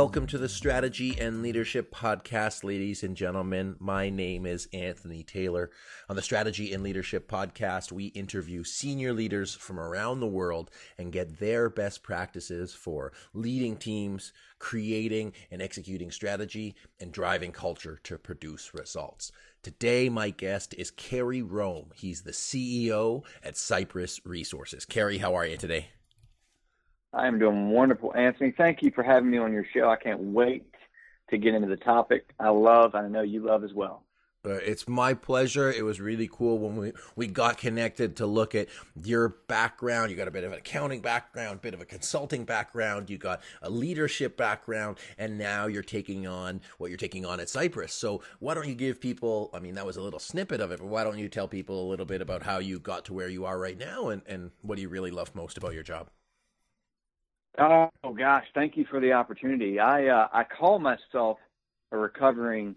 Welcome to the Strategy and Leadership Podcast, ladies and gentlemen. My name is Anthony Taylor. On the Strategy and Leadership Podcast, we interview senior leaders from around the world and get their best practices for leading teams, creating and executing strategy, and driving culture to produce results. Today, my guest is Carey Rome. He's the CEO at Cypress Resources. Carey, how are you today? I am doing wonderful, Anthony. Thank you for having me on your show. I can't wait to get into the topic I love, and I know you love as well. Uh, it's my pleasure. It was really cool when we, we got connected to look at your background. You got a bit of an accounting background, bit of a consulting background. You got a leadership background, and now you're taking on what you're taking on at Cypress. So why don't you give people? I mean, that was a little snippet of it, but why don't you tell people a little bit about how you got to where you are right now, and and what do you really love most about your job? Oh gosh, thank you for the opportunity. I uh, I call myself a recovering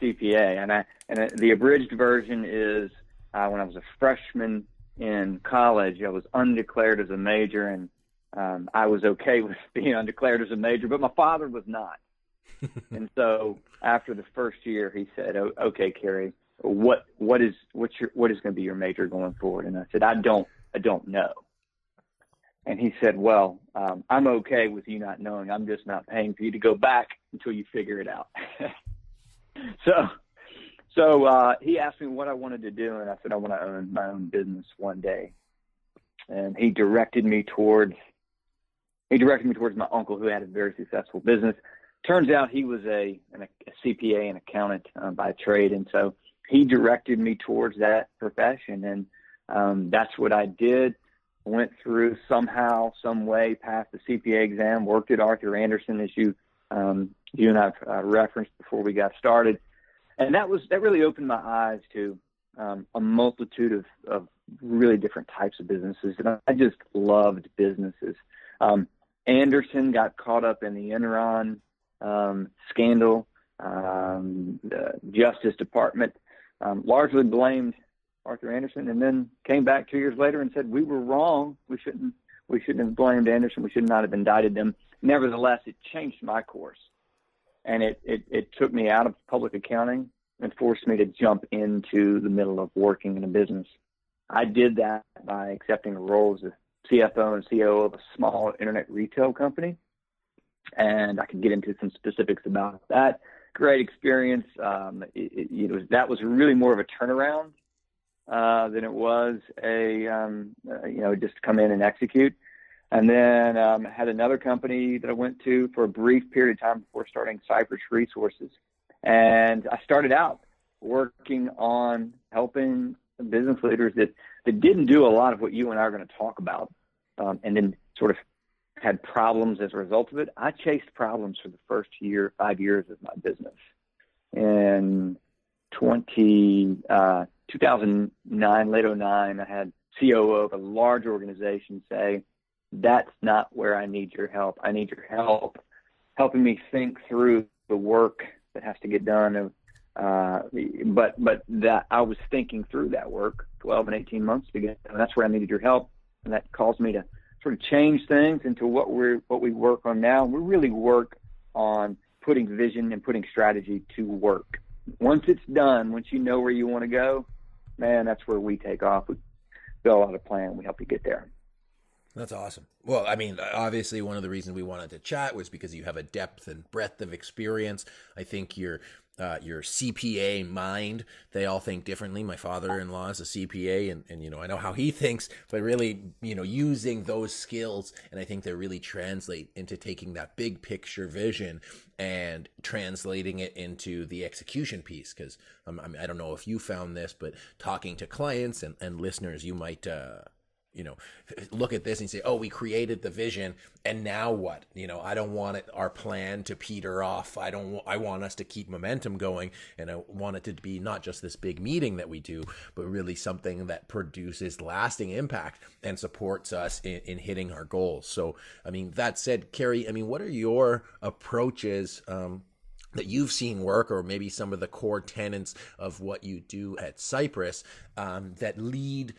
CPA, and I and the abridged version is uh, when I was a freshman in college, I was undeclared as a major, and um, I was okay with being undeclared as a major, but my father was not. and so after the first year, he said, oh, "Okay, Carey, what what is what's your what is going to be your major going forward?" And I said, "I don't I don't know." And he said, Well, um, I'm okay with you not knowing. I'm just not paying for you to go back until you figure it out. so, so uh, he asked me what I wanted to do, and I said, I want to own my own business one day. And he directed me towards he directed me towards my uncle who had a very successful business. Turns out he was a, an, a CPA and accountant uh, by trade, and so he directed me towards that profession, and um, that's what I did went through somehow, some way, passed the CPA exam, worked at Arthur Andersen, as you um, you and I've uh, referenced before we got started, and that was that really opened my eyes to um, a multitude of, of really different types of businesses, and I just loved businesses. Um, Andersen got caught up in the Enron um, scandal. Um, the Justice Department um, largely blamed Arthur Andersen, and then came back two years later and said we were wrong. We shouldn't we shouldn't have blamed Andersen. We should not have indicted them. Nevertheless, it changed my course, and it it, it took me out of public accounting and forced me to jump into the middle of working in a business. I did that by accepting a role as a CFO and CEO of a small internet retail company, and I can get into some specifics about that. Great experience. Um, it, it, it was that was really more of a turnaround uh, than it was a um, uh, you know just come in and execute. And then um, had another company that I went to for a brief period of time before starting Cypress Resources. And I started out working on helping business leaders that, that didn't do a lot of what you and I are going to talk about, um, and then sort of had problems as a result of it. I chased problems for the first year, five years of my business. And 20, uh, 2009, late 09, I had COO of a large organization say, that's not where I need your help. I need your help helping me think through the work that has to get done. Uh, but but that I was thinking through that work 12 and 18 months ago, and that's where I needed your help. And that caused me to sort of change things into what we're what we work on now. We really work on putting vision and putting strategy to work. Once it's done, once you know where you want to go, man, that's where we take off. We build out a plan. We help you get there. That's awesome. Well, I mean, obviously, one of the reasons we wanted to chat was because you have a depth and breadth of experience. I think you're uh, your CPA mind. They all think differently. My father-in-law is a CPA, and, and you know I know how he thinks. But really, you know, using those skills, and I think they really translate into taking that big picture vision and translating it into the execution piece. Because um, I, mean, I don't know if you found this, but talking to clients and, and listeners, you might. Uh, you know, look at this and say, oh, we created the vision and now what? You know, I don't want it, our plan to peter off. I don't, I want us to keep momentum going and I want it to be not just this big meeting that we do, but really something that produces lasting impact and supports us in, in hitting our goals. So, I mean, that said, Carey, I mean, what are your approaches, um, that you've seen work, or maybe some of the core tenets of what you do at Cypress um, that lead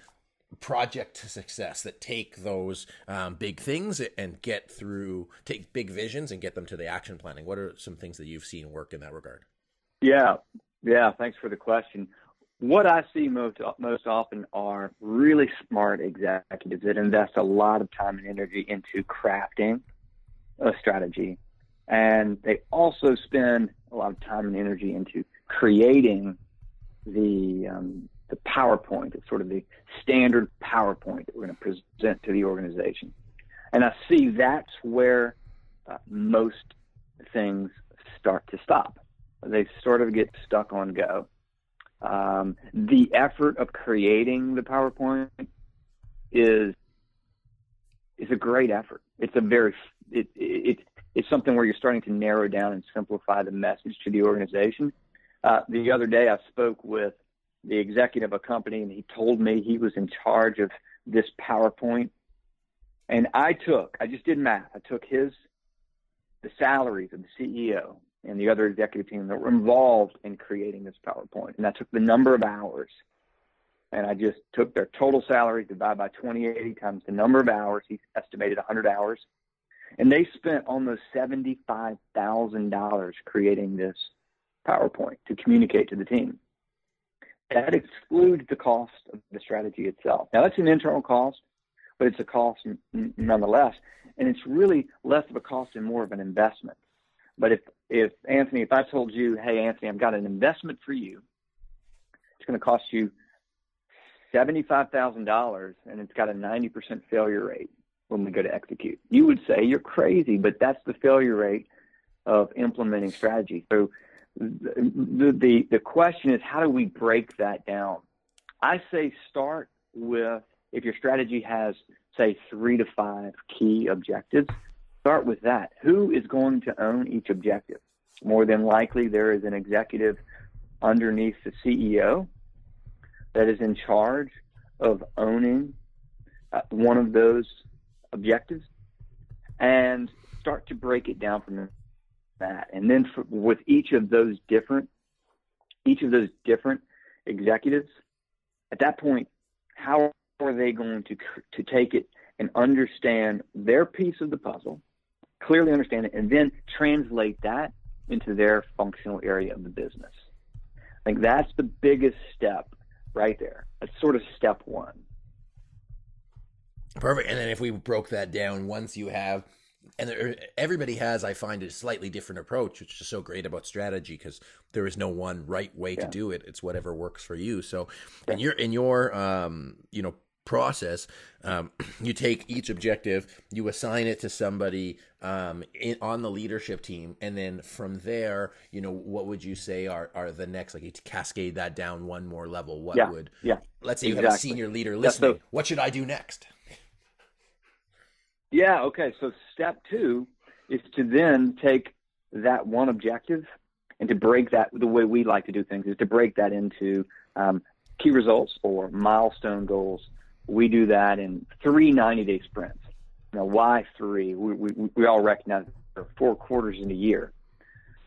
project to success that take those um, big things and get through take big visions and get them to the action planning. What are some things that you've seen work in that regard? Yeah. Yeah thanks for the question. What i see most most often are really smart executives that invest a lot of time and energy into crafting a strategy. And they also spend a lot of time and energy into creating the um, the PowerPoint. It's sort of the standard PowerPoint that we're going to present to the organization. And I see that's where uh, most things start to stop. They sort of get stuck on go. Um, the effort of creating the PowerPoint is is a great effort. It's a very it, it it's something where you're starting to narrow down and simplify the message to the organization. Uh, the other day, I spoke with the executive of a company, and he told me he was in charge of this PowerPoint. And I took, I just did math. I took his, the salaries of the CEO and the other executive team that were involved in creating this PowerPoint. And I took the number of hours and I just took their total salary divided by 2080 times the number of hours. He estimated 100 hours. And they spent almost $75,000 creating this PowerPoint to communicate to the team. That excludes the cost of the strategy itself. Now, that's an internal cost, but it's a cost nonetheless. And it's really less of a cost and more of an investment. But if, if Anthony, if I told you, hey, Anthony, I've got an investment for you, it's going to cost you $75,000 and it's got a 90% failure rate when we go to execute. You would say you're crazy, but that's the failure rate of implementing strategy. So the, the, the question is how do we break that down? I say start with if your strategy has say three to five key objectives, start with that. Who is going to own each objective? More than likely, there is an executive underneath the CEO that is in charge of owning uh, one of those objectives and start to break it down from that. And then for, with each of those different, each of those different executives, at that point, how are they going to to take it and understand their piece of the puzzle, clearly understand it, and then translate that into their functional area of the business? I think that's the biggest step right there. That's sort of step one. Perfect. And then if we broke that down, once you have and there, everybody has, I find, a slightly different approach, which is so great about strategy because there is no one right way yeah. to do it. It's whatever works for you. So, yeah. in your in your um, you know process, um, you take each objective, you assign it to somebody um, in, on the leadership team, and then from there, you know, what would you say are are the next? Like you cascade that down one more level. What yeah. would? Yeah. Let's say you exactly. have a senior leader listening. So, what should I do next? Yeah. Okay. So step two is to then take that one objective and to break that the way we like to do things is to break that into um, key results or milestone goals. We do that in three 90 day sprints. Now, why three? We, we, we all recognize there are four quarters in a year.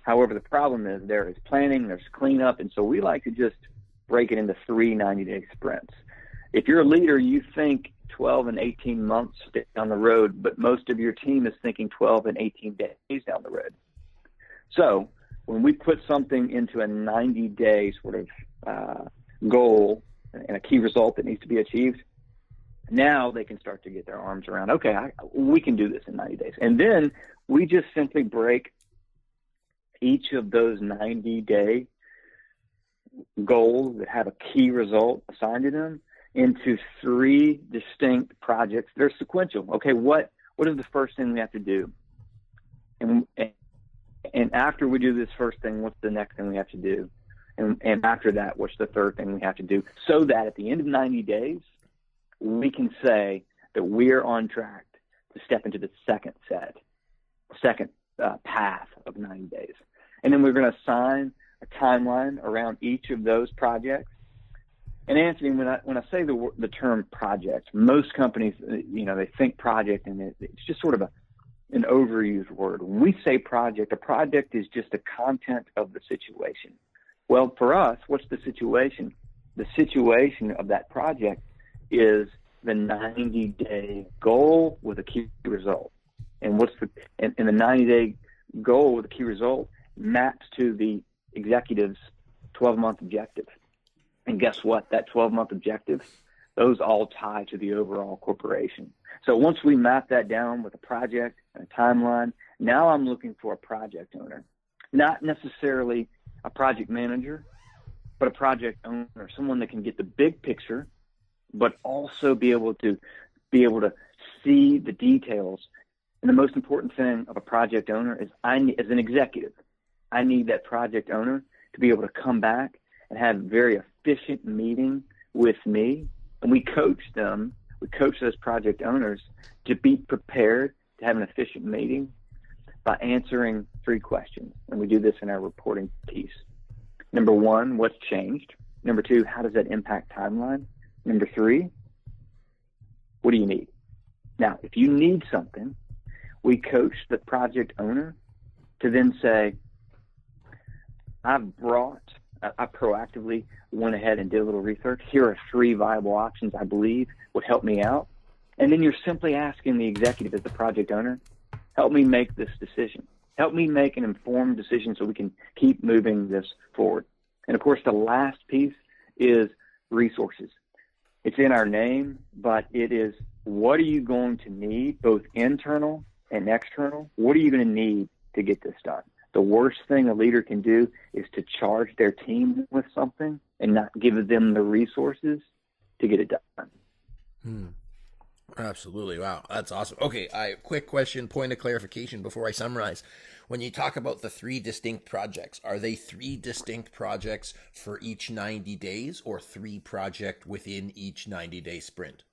However, the problem is there is planning, there's cleanup, and so we like to just break it into three 90 day sprints. If you're a leader, you think 12 and 18 months down the road, but most of your team is thinking 12 and 18 days down the road. So when we put something into a 90 day sort of uh, goal and a key result that needs to be achieved, now they can start to get their arms around, okay, I, we can do this in 90 days. And then we just simply break each of those 90 day goals that have a key result assigned to them into three distinct projects. They're sequential. Okay, what what is the first thing we have to do? And and after we do this first thing, what's the next thing we have to do? And and after that, what's the third thing we have to do? So that at the end of 90 days, we can say that we're on track to step into the second set, second uh, path of 90 days. And then we're going to assign a timeline around each of those projects and Anthony, when I when I say the the term project, most companies, uh, you know, they think project, and it, it's just sort of a an overused word. When we say project, a project is just the content of the situation. Well, for us, what's the situation? The situation of that project is the 90 day goal with a key result. And what's the and, and the 90 day goal with a key result maps to the executive's 12 month objective. And guess what? That 12 month objective, those all tie to the overall corporation. So once we map that down with a project and a timeline, now I'm looking for a project owner, not necessarily a project manager, but a project owner, someone that can get the big picture, but also be able to be able to see the details. And the most important thing of a project owner is I as an executive, I need that project owner to be able to come back and have a very efficient meeting with me. And we coach them, we coach those project owners to be prepared to have an efficient meeting by answering three questions. And we do this in our reporting piece. Number one, what's changed? Number two, how does that impact timeline? Number three, what do you need? Now, if you need something, we coach the project owner to then say, I've brought, I proactively went ahead and did a little research. Here are three viable options I believe would help me out. And then you're simply asking the executive as the project owner, help me make this decision. Help me make an informed decision so we can keep moving this forward. And of course, the last piece is resources. It's in our name, but it is what are you going to need, both internal and external? What are you going to need to get this done? The worst thing a leader can do is to charge their team with something and not give them the resources to get it done. Hmm. Absolutely. Wow. That's awesome. Okay. I quick question, point of clarification before I summarize. When you talk about the three distinct projects, are they three distinct projects for each 90 days or three project within each 90 day sprint?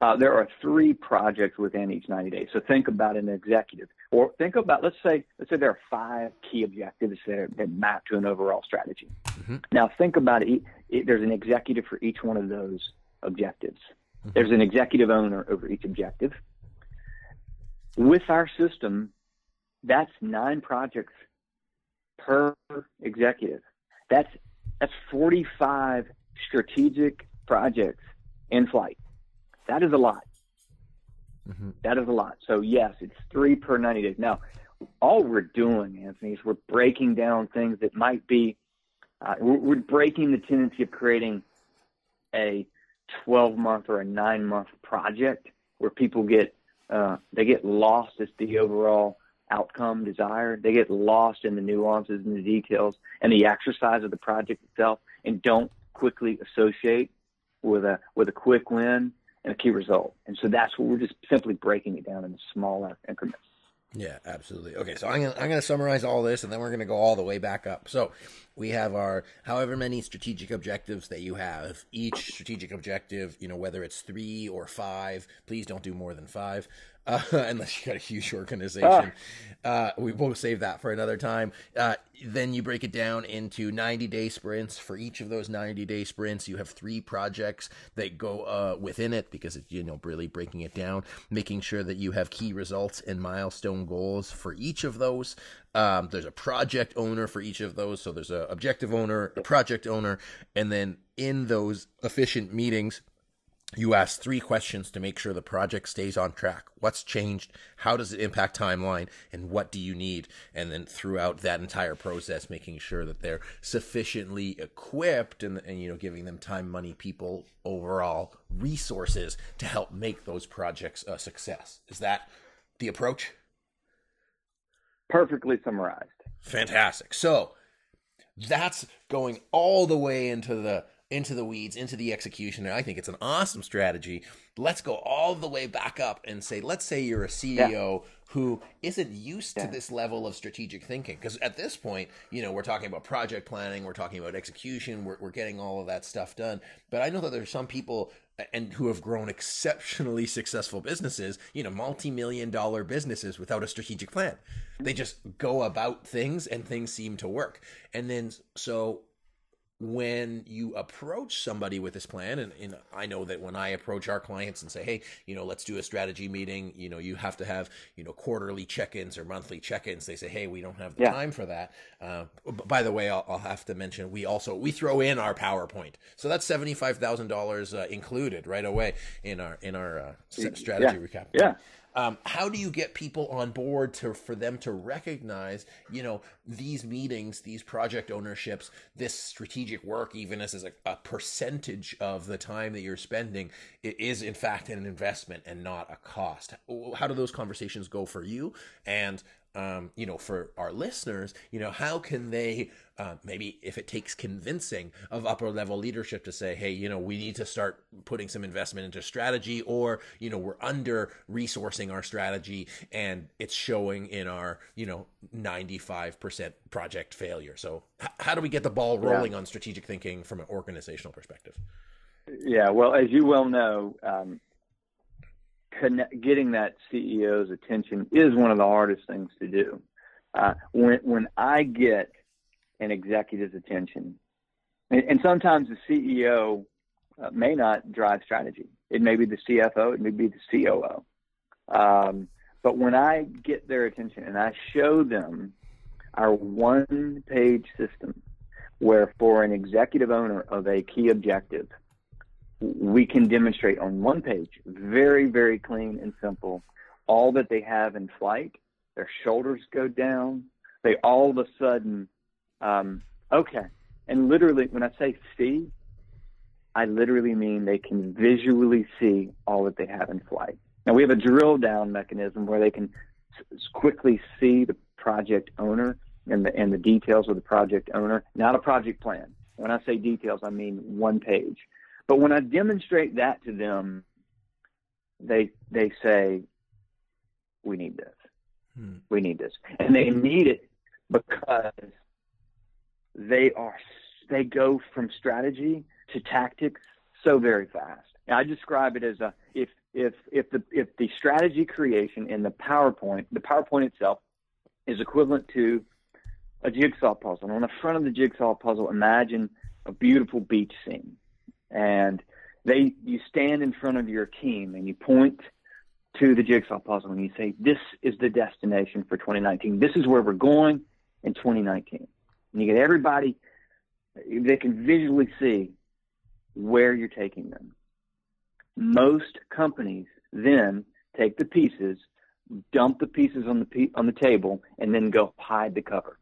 Uh, there are three projects within each 90 days. So think about an executive, or think about let's say let's say there are five key objectives that, that map to an overall strategy. Mm-hmm. Now think about it, it, There's an executive for each one of those objectives. Mm-hmm. There's an executive owner over each objective. With our system, that's nine projects per executive. That's that's 45 strategic projects in flight. That is a lot. Mm-hmm. That is a lot. So yes, it's three per 90 days. Now, all we're doing, Anthony, is we're breaking down things that might be, uh, we're, we're breaking the tendency of creating a 12 month or a nine month project where people get, uh, they get lost as the overall outcome desired. They get lost in the nuances and the details and the exercise of the project itself and don't quickly associate with a, with a quick win a key result. And so that's what we're just simply breaking it down into smaller increments. Yeah, absolutely. Okay, so I'm gonna I'm gonna summarize all this, and then we're gonna go all the way back up. So we have our however many strategic objectives that you have. Each strategic objective, you know, whether it's three or five, please don't do more than five uh, unless you got a huge organization. Ah. Uh, we will save that for another time. Uh, then you break it down into 90 day sprints. For each of those 90 day sprints, you have three projects that go uh, within it because it's, you know, really breaking it down, making sure that you have key results and milestone goals for each of those. Um, there's a project owner for each of those. So there's a objective owner, a project owner, and then in those efficient meetings, you ask three questions to make sure the project stays on track. What's changed? How does it impact timeline? And what do you need? And then throughout that entire process, making sure that they're sufficiently equipped and, and you know, giving them time, money, people, overall resources to help make those projects a success. Is that the approach? Perfectly summarized. Fantastic. So that's going all the way into the into the weeds, into the execution. And I think it's an awesome strategy. Let's go all the way back up and say, let's say you're a CEO yeah. who isn't used yeah. to this level of strategic thinking. Because at this point, you know, we're talking about project planning, we're talking about execution, we're, we're getting all of that stuff done. But I know that there's some people and who have grown exceptionally successful businesses, you know, multi-million dollar businesses without a strategic plan. They just go about things and things seem to work. And then so when you approach somebody with this plan and, and, i know that when i approach our clients and say hey you know let's do a strategy meeting you know you have to have you know quarterly check-ins or monthly check-ins. They say hey we don't have the yeah. time for that. Uh, by the way I'll, I'll, have to mention we also we throw in our powerpoint. So that's $75000 uh, included right away in our in our uh, strategy yeah. recap. Yeah um, how do you get people on board to for them to recognize, you know, these meetings, these project ownerships, this strategic work, even as, as a, a percentage of the time that you're spending, it is in fact an investment and not a cost. How do those conversations go for you? And um, you know, for our listeners, you know, how can they uh, maybe if it takes convincing of upper level leadership to say, hey, you know, we need to start putting some investment into strategy, or you know, we're under resourcing our strategy and it's showing in our you know 95% project failure. So, h- how do we get the ball rolling yeah. on strategic thinking from an organizational perspective? Yeah, well, as you well know, um, connect, getting that CEO's attention is one of the hardest things to do. Uh, when when I get an executive's attention, and, and sometimes the CEO uh, may not drive strategy. It may be the CFO. It may be the COO. Um, but when I get their attention and I show them our one-page system, where for an executive owner of a key objective we can demonstrate on one page, very, very clean and simple, all that they have in flight. Their shoulders go down. They all of a sudden, um, okay. And literally, when I say see, I literally mean they can visually see all that they have in flight. Now, we have a drill down mechanism where they can quickly see the project owner and the, and the details of the project owner, not a project plan. When I say details, I mean one page. But when I demonstrate that to them, they they say, "We need this. Hmm. We need this," and they need it because they are they go from strategy to tactics so very fast. And I describe it as a if if if the if the strategy creation in the PowerPoint, the PowerPoint itself is equivalent to a jigsaw puzzle. And on the front of the jigsaw puzzle, imagine a beautiful beach scene and they you stand in front of your team and you point to the jigsaw puzzle and you say, "This is the destination for 2019. This is where we're going in 2019." And you get everybody; they can visually see where you're taking them. Most companies then take the pieces, dump the pieces on the on the table, and then go hide the cover.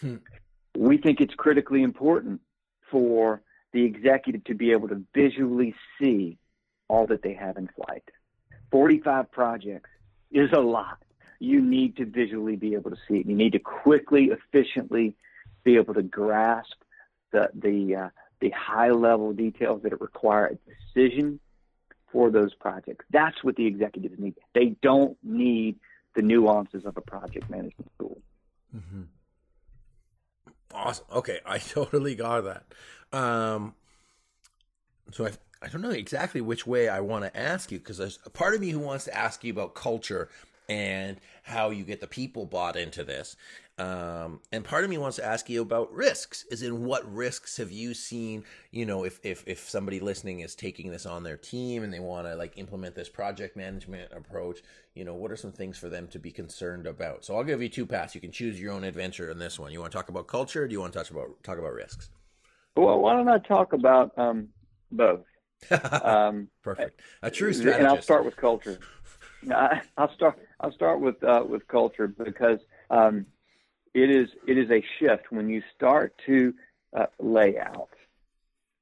Hmm. We think it's critically important for the executive to be able to visually see all that they have in flight. 45 projects is a lot. You need to visually be able to see it. You need to quickly, efficiently be able to grasp the the uh, the high level details that require a decision for those projects. That's what the executives need. They don't need the nuances of a project management tool. Mm-hmm. Awesome. Okay, I totally got that. Um, so I, I don't know exactly which way I want to ask you because there's a part of me who wants to ask you about culture and how you get the people bought into this. Um, and part of me wants to ask you about risks is in what risks have you seen, you know, if, if, if somebody listening is taking this on their team and they want to like implement this project management approach, you know, what are some things for them to be concerned about? So I'll give you two paths. You can choose your own adventure in this one. You want to talk about culture? do you want to talk about, talk about risks? Well, why don't I talk about um, both? Um, Perfect. A true strategist. And I'll start with culture. I, will start. I'll start with uh, with culture because um, it is it is a shift when you start to uh, lay out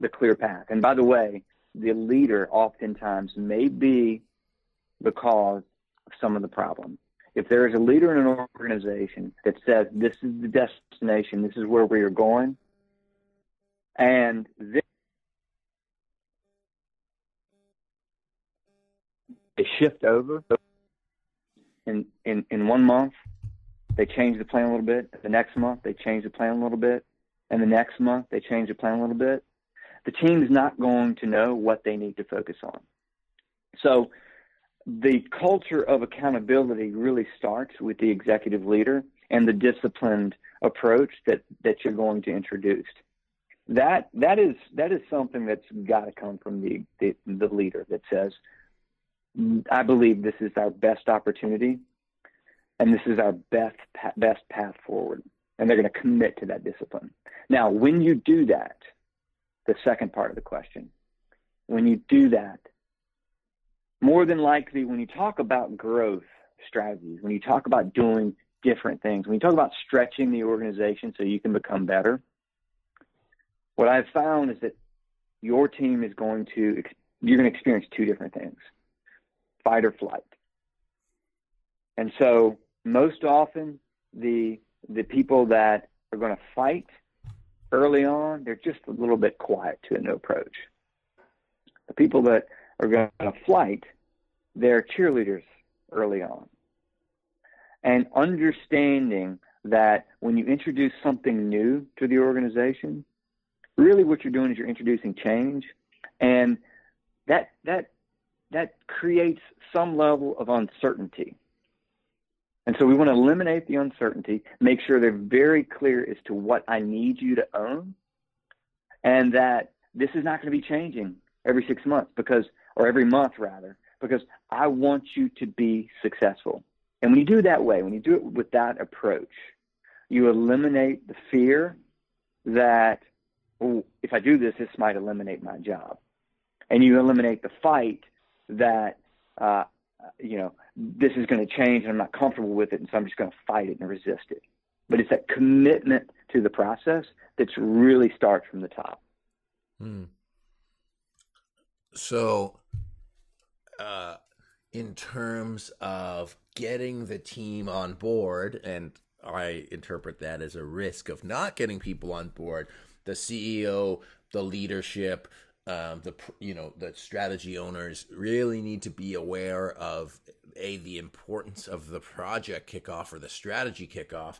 the clear path. And by the way, the leader oftentimes may be the cause of some of the problem. If there is a leader in an organization that says this is the destination, this is where we are going, and then they shift over in, in, in one month, they change the plan a little bit. The next month, they change the plan a little bit. And the next month, they change the plan a little bit. The team is not going to know what they need to focus on. So the culture of accountability really starts with the executive leader and the disciplined approach that, that you're going to introduce. That that is that is something that's got to come from the, the the leader that says, I believe this is our best opportunity, and this is our best best path forward, and they're going to commit to that discipline. Now, when you do that, the second part of the question, when you do that, more than likely, when you talk about growth strategies, when you talk about doing different things, when you talk about stretching the organization so you can become better, what I've found is that your team is going to, you're going to experience two different things fight or flight. And so, most often, the, the people that are going to fight early on, they're just a little bit quiet to a new approach. The people that are going to flight, they're cheerleaders early on. And understanding that when you introduce something new to the organization, really what you're doing is you're introducing change. And that that that creates some level of uncertainty. And so we want to eliminate the uncertainty, make sure they're very clear as to what I need you to own, and that this is not going to be changing every six months because, or every month rather, because I want you to be successful. And when you do it that way, when you do it with that approach, you eliminate the fear that, oh, if I do this, this might eliminate my job. And you eliminate the fight that, uh, you know, this is going to change and I'm not comfortable with it, and so I'm just going to fight it and resist it. But it's that commitment to the process that's really starts from the top. Hmm. So, uh, in terms of getting the team on board, and I interpret that as a risk of not getting people on board, the CEO, the leadership, um, the you know the strategy owners really need to be aware of a the importance of the project kickoff or the strategy kickoff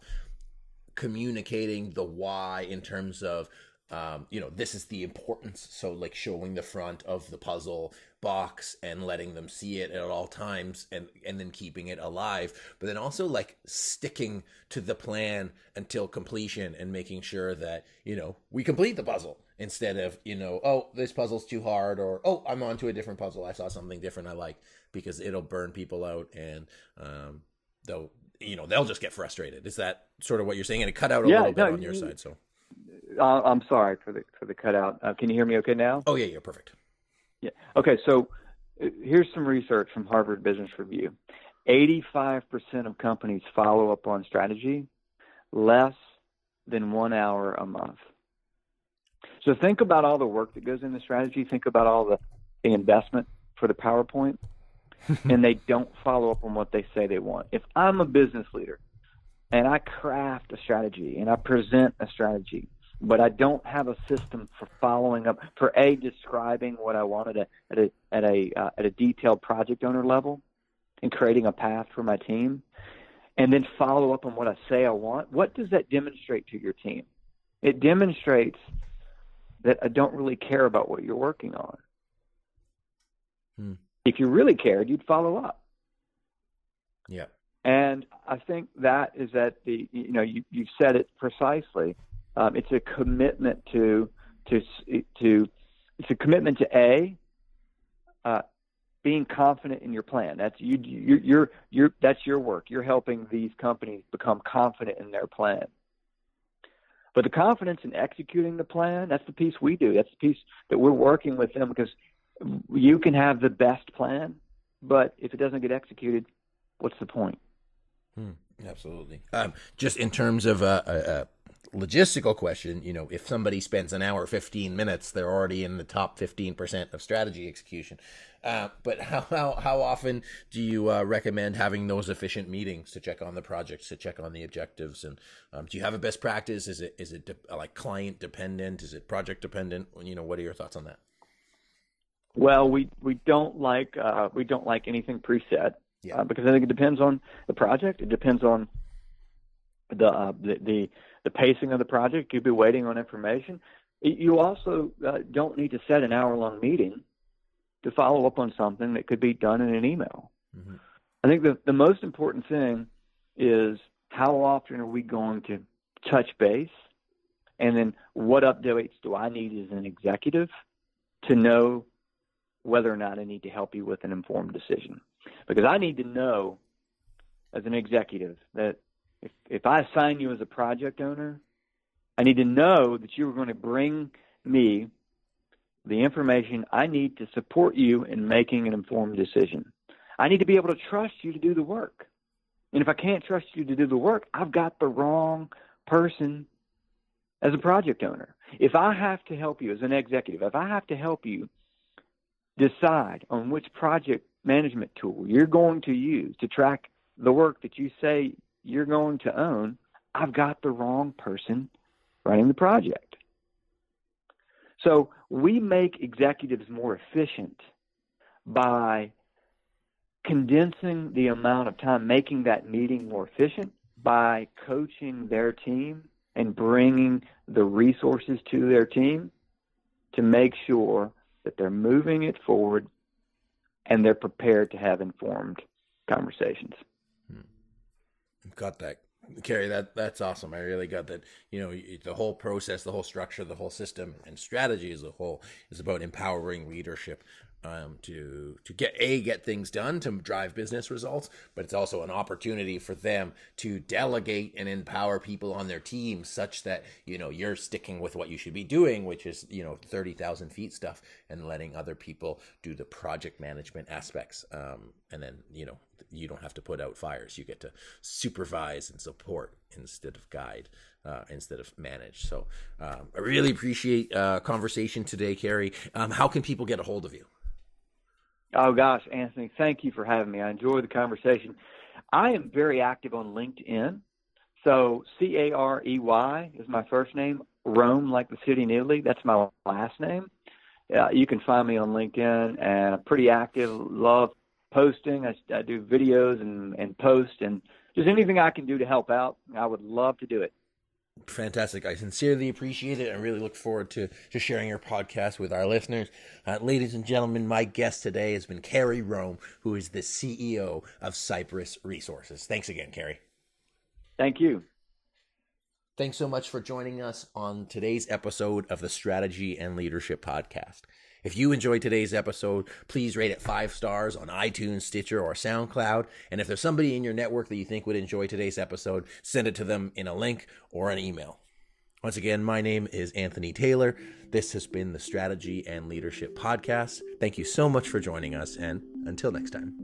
communicating the why in terms of um, you know, this is the importance. So, like showing the front of the puzzle box and letting them see it at all times, and and then keeping it alive. But then also like sticking to the plan until completion and making sure that you know we complete the puzzle instead of you know, oh, this puzzle's too hard, or oh, I'm on to a different puzzle. I saw something different I like because it'll burn people out and um, they'll you know they'll just get frustrated. Is that sort of what you're saying? And it cut out a yeah, little bit no, on your side, so. Uh, I'm sorry for the for the cutout. Uh, can you hear me okay now? Oh yeah, you're perfect. Yeah. Okay. So uh, here's some research from Harvard Business Review. 85% of companies follow up on strategy less than one hour a month. So think about all the work that goes into strategy. Think about all the, the investment for the PowerPoint, and they don't follow up on what they say they want. If I'm a business leader and I craft a strategy and I present a strategy but I don't have a system for following up for a describing what I wanted at a at a at a, uh, at a detailed project owner level and creating a path for my team, and then follow up on what I say I want. What does that demonstrate to your team? It demonstrates that I don't really care about what you're working on. Hmm. If you really cared, you'd follow up. Yeah. And I think that is that the you know you you said it precisely um, it's a commitment to to to it's a commitment to a uh, being confident in your plan. That's you, you you're you're that's your work. You're helping these companies become confident in their plan. But the confidence in executing the plan, that's the piece we do. That's the piece that we're working with them because you can have the best plan, but if it doesn't get executed, what's the point? Hmm, absolutely. Um, just in terms of uh, uh, uh logistical question, you know, if somebody spends an hour, 15 minutes, they're already in the top 15% of strategy execution. Uh, but how, how, how often do you uh, recommend having those efficient meetings to check on the projects, to check on the objectives? And um, do you have a best practice? Is it, is it de- like client dependent? Is it project dependent? You know, what are your thoughts on that? Well, we, we don't like, uh, we don't like anything preset. Yeah. Uh, because I think it depends on the project. It depends on the, uh, the, the the pacing of the project. You'd be waiting on information. You also uh, don't need to set an hour long meeting to follow up on something that could be done in an email. Mm-hmm. I think the, the most important thing is how often are we going to touch base And then what updates do I need as an executive to know whether or not I need to help you with an informed decision? Because I need to know as an executive that if, if I assign you as a project owner, I need to know that you are going to bring me the information I need to support you in making an informed decision. I need to be able to trust you to do the work. And if I can't trust you to do the work, I've got the wrong person as a project owner. If I have to help you as an executive, if I have to help you decide on which project management tool you're going to use to track the work that you say you're going to own, I've got the wrong person running the project. So we make executives more efficient by condensing the amount of time, making that meeting more efficient by coaching their team and bringing the resources to their team to make sure that they're moving it forward and they're prepared to have informed conversations. Got that. Carey, that that's awesome. I really got that. You know, the whole process, the whole structure, the whole system, and strategy as a whole is about empowering leadership um, to to get a get things done to drive business results, but it's also an opportunity for them to delegate and empower people on their team, such that you know you're sticking with what you should be doing, which is you know thirty thousand feet stuff, and letting other people do the project management aspects, um, and then you know you don't have to put out fires; you get to supervise and support instead of guide uh, instead of manage. So um, I really appreciate uh, conversation today, Carey. Um, how can people get a hold of you? Oh gosh, Anthony, thank you for having me. I enjoy the conversation. I am very active on LinkedIn. So C A R E Y is my first name. Rome, like the city in Italy, that's my last name. Uh, you can find me on LinkedIn, and I'm pretty active. Love posting. I, I do videos and and post, and just anything I can do to help out, I would love to do it. Fantastic. I sincerely appreciate it. I really look forward to, to sharing your podcast with our listeners. Uh, ladies and gentlemen, my guest today has been Carey Rome, who is the CEO of Cypress Resources. Thanks again, Carey. Thank you. Thanks so much for joining us on today's episode of the Strategy and Leadership Podcast. If you enjoyed today's episode, please rate it five stars on iTunes, Stitcher, or SoundCloud. And if there's somebody in your network that you think would enjoy today's episode, send it to them in a link or an email. Once again, my name is Anthony Taylor. This has been the Strategy and Leadership Podcast. Thank you so much for joining us, and until next time.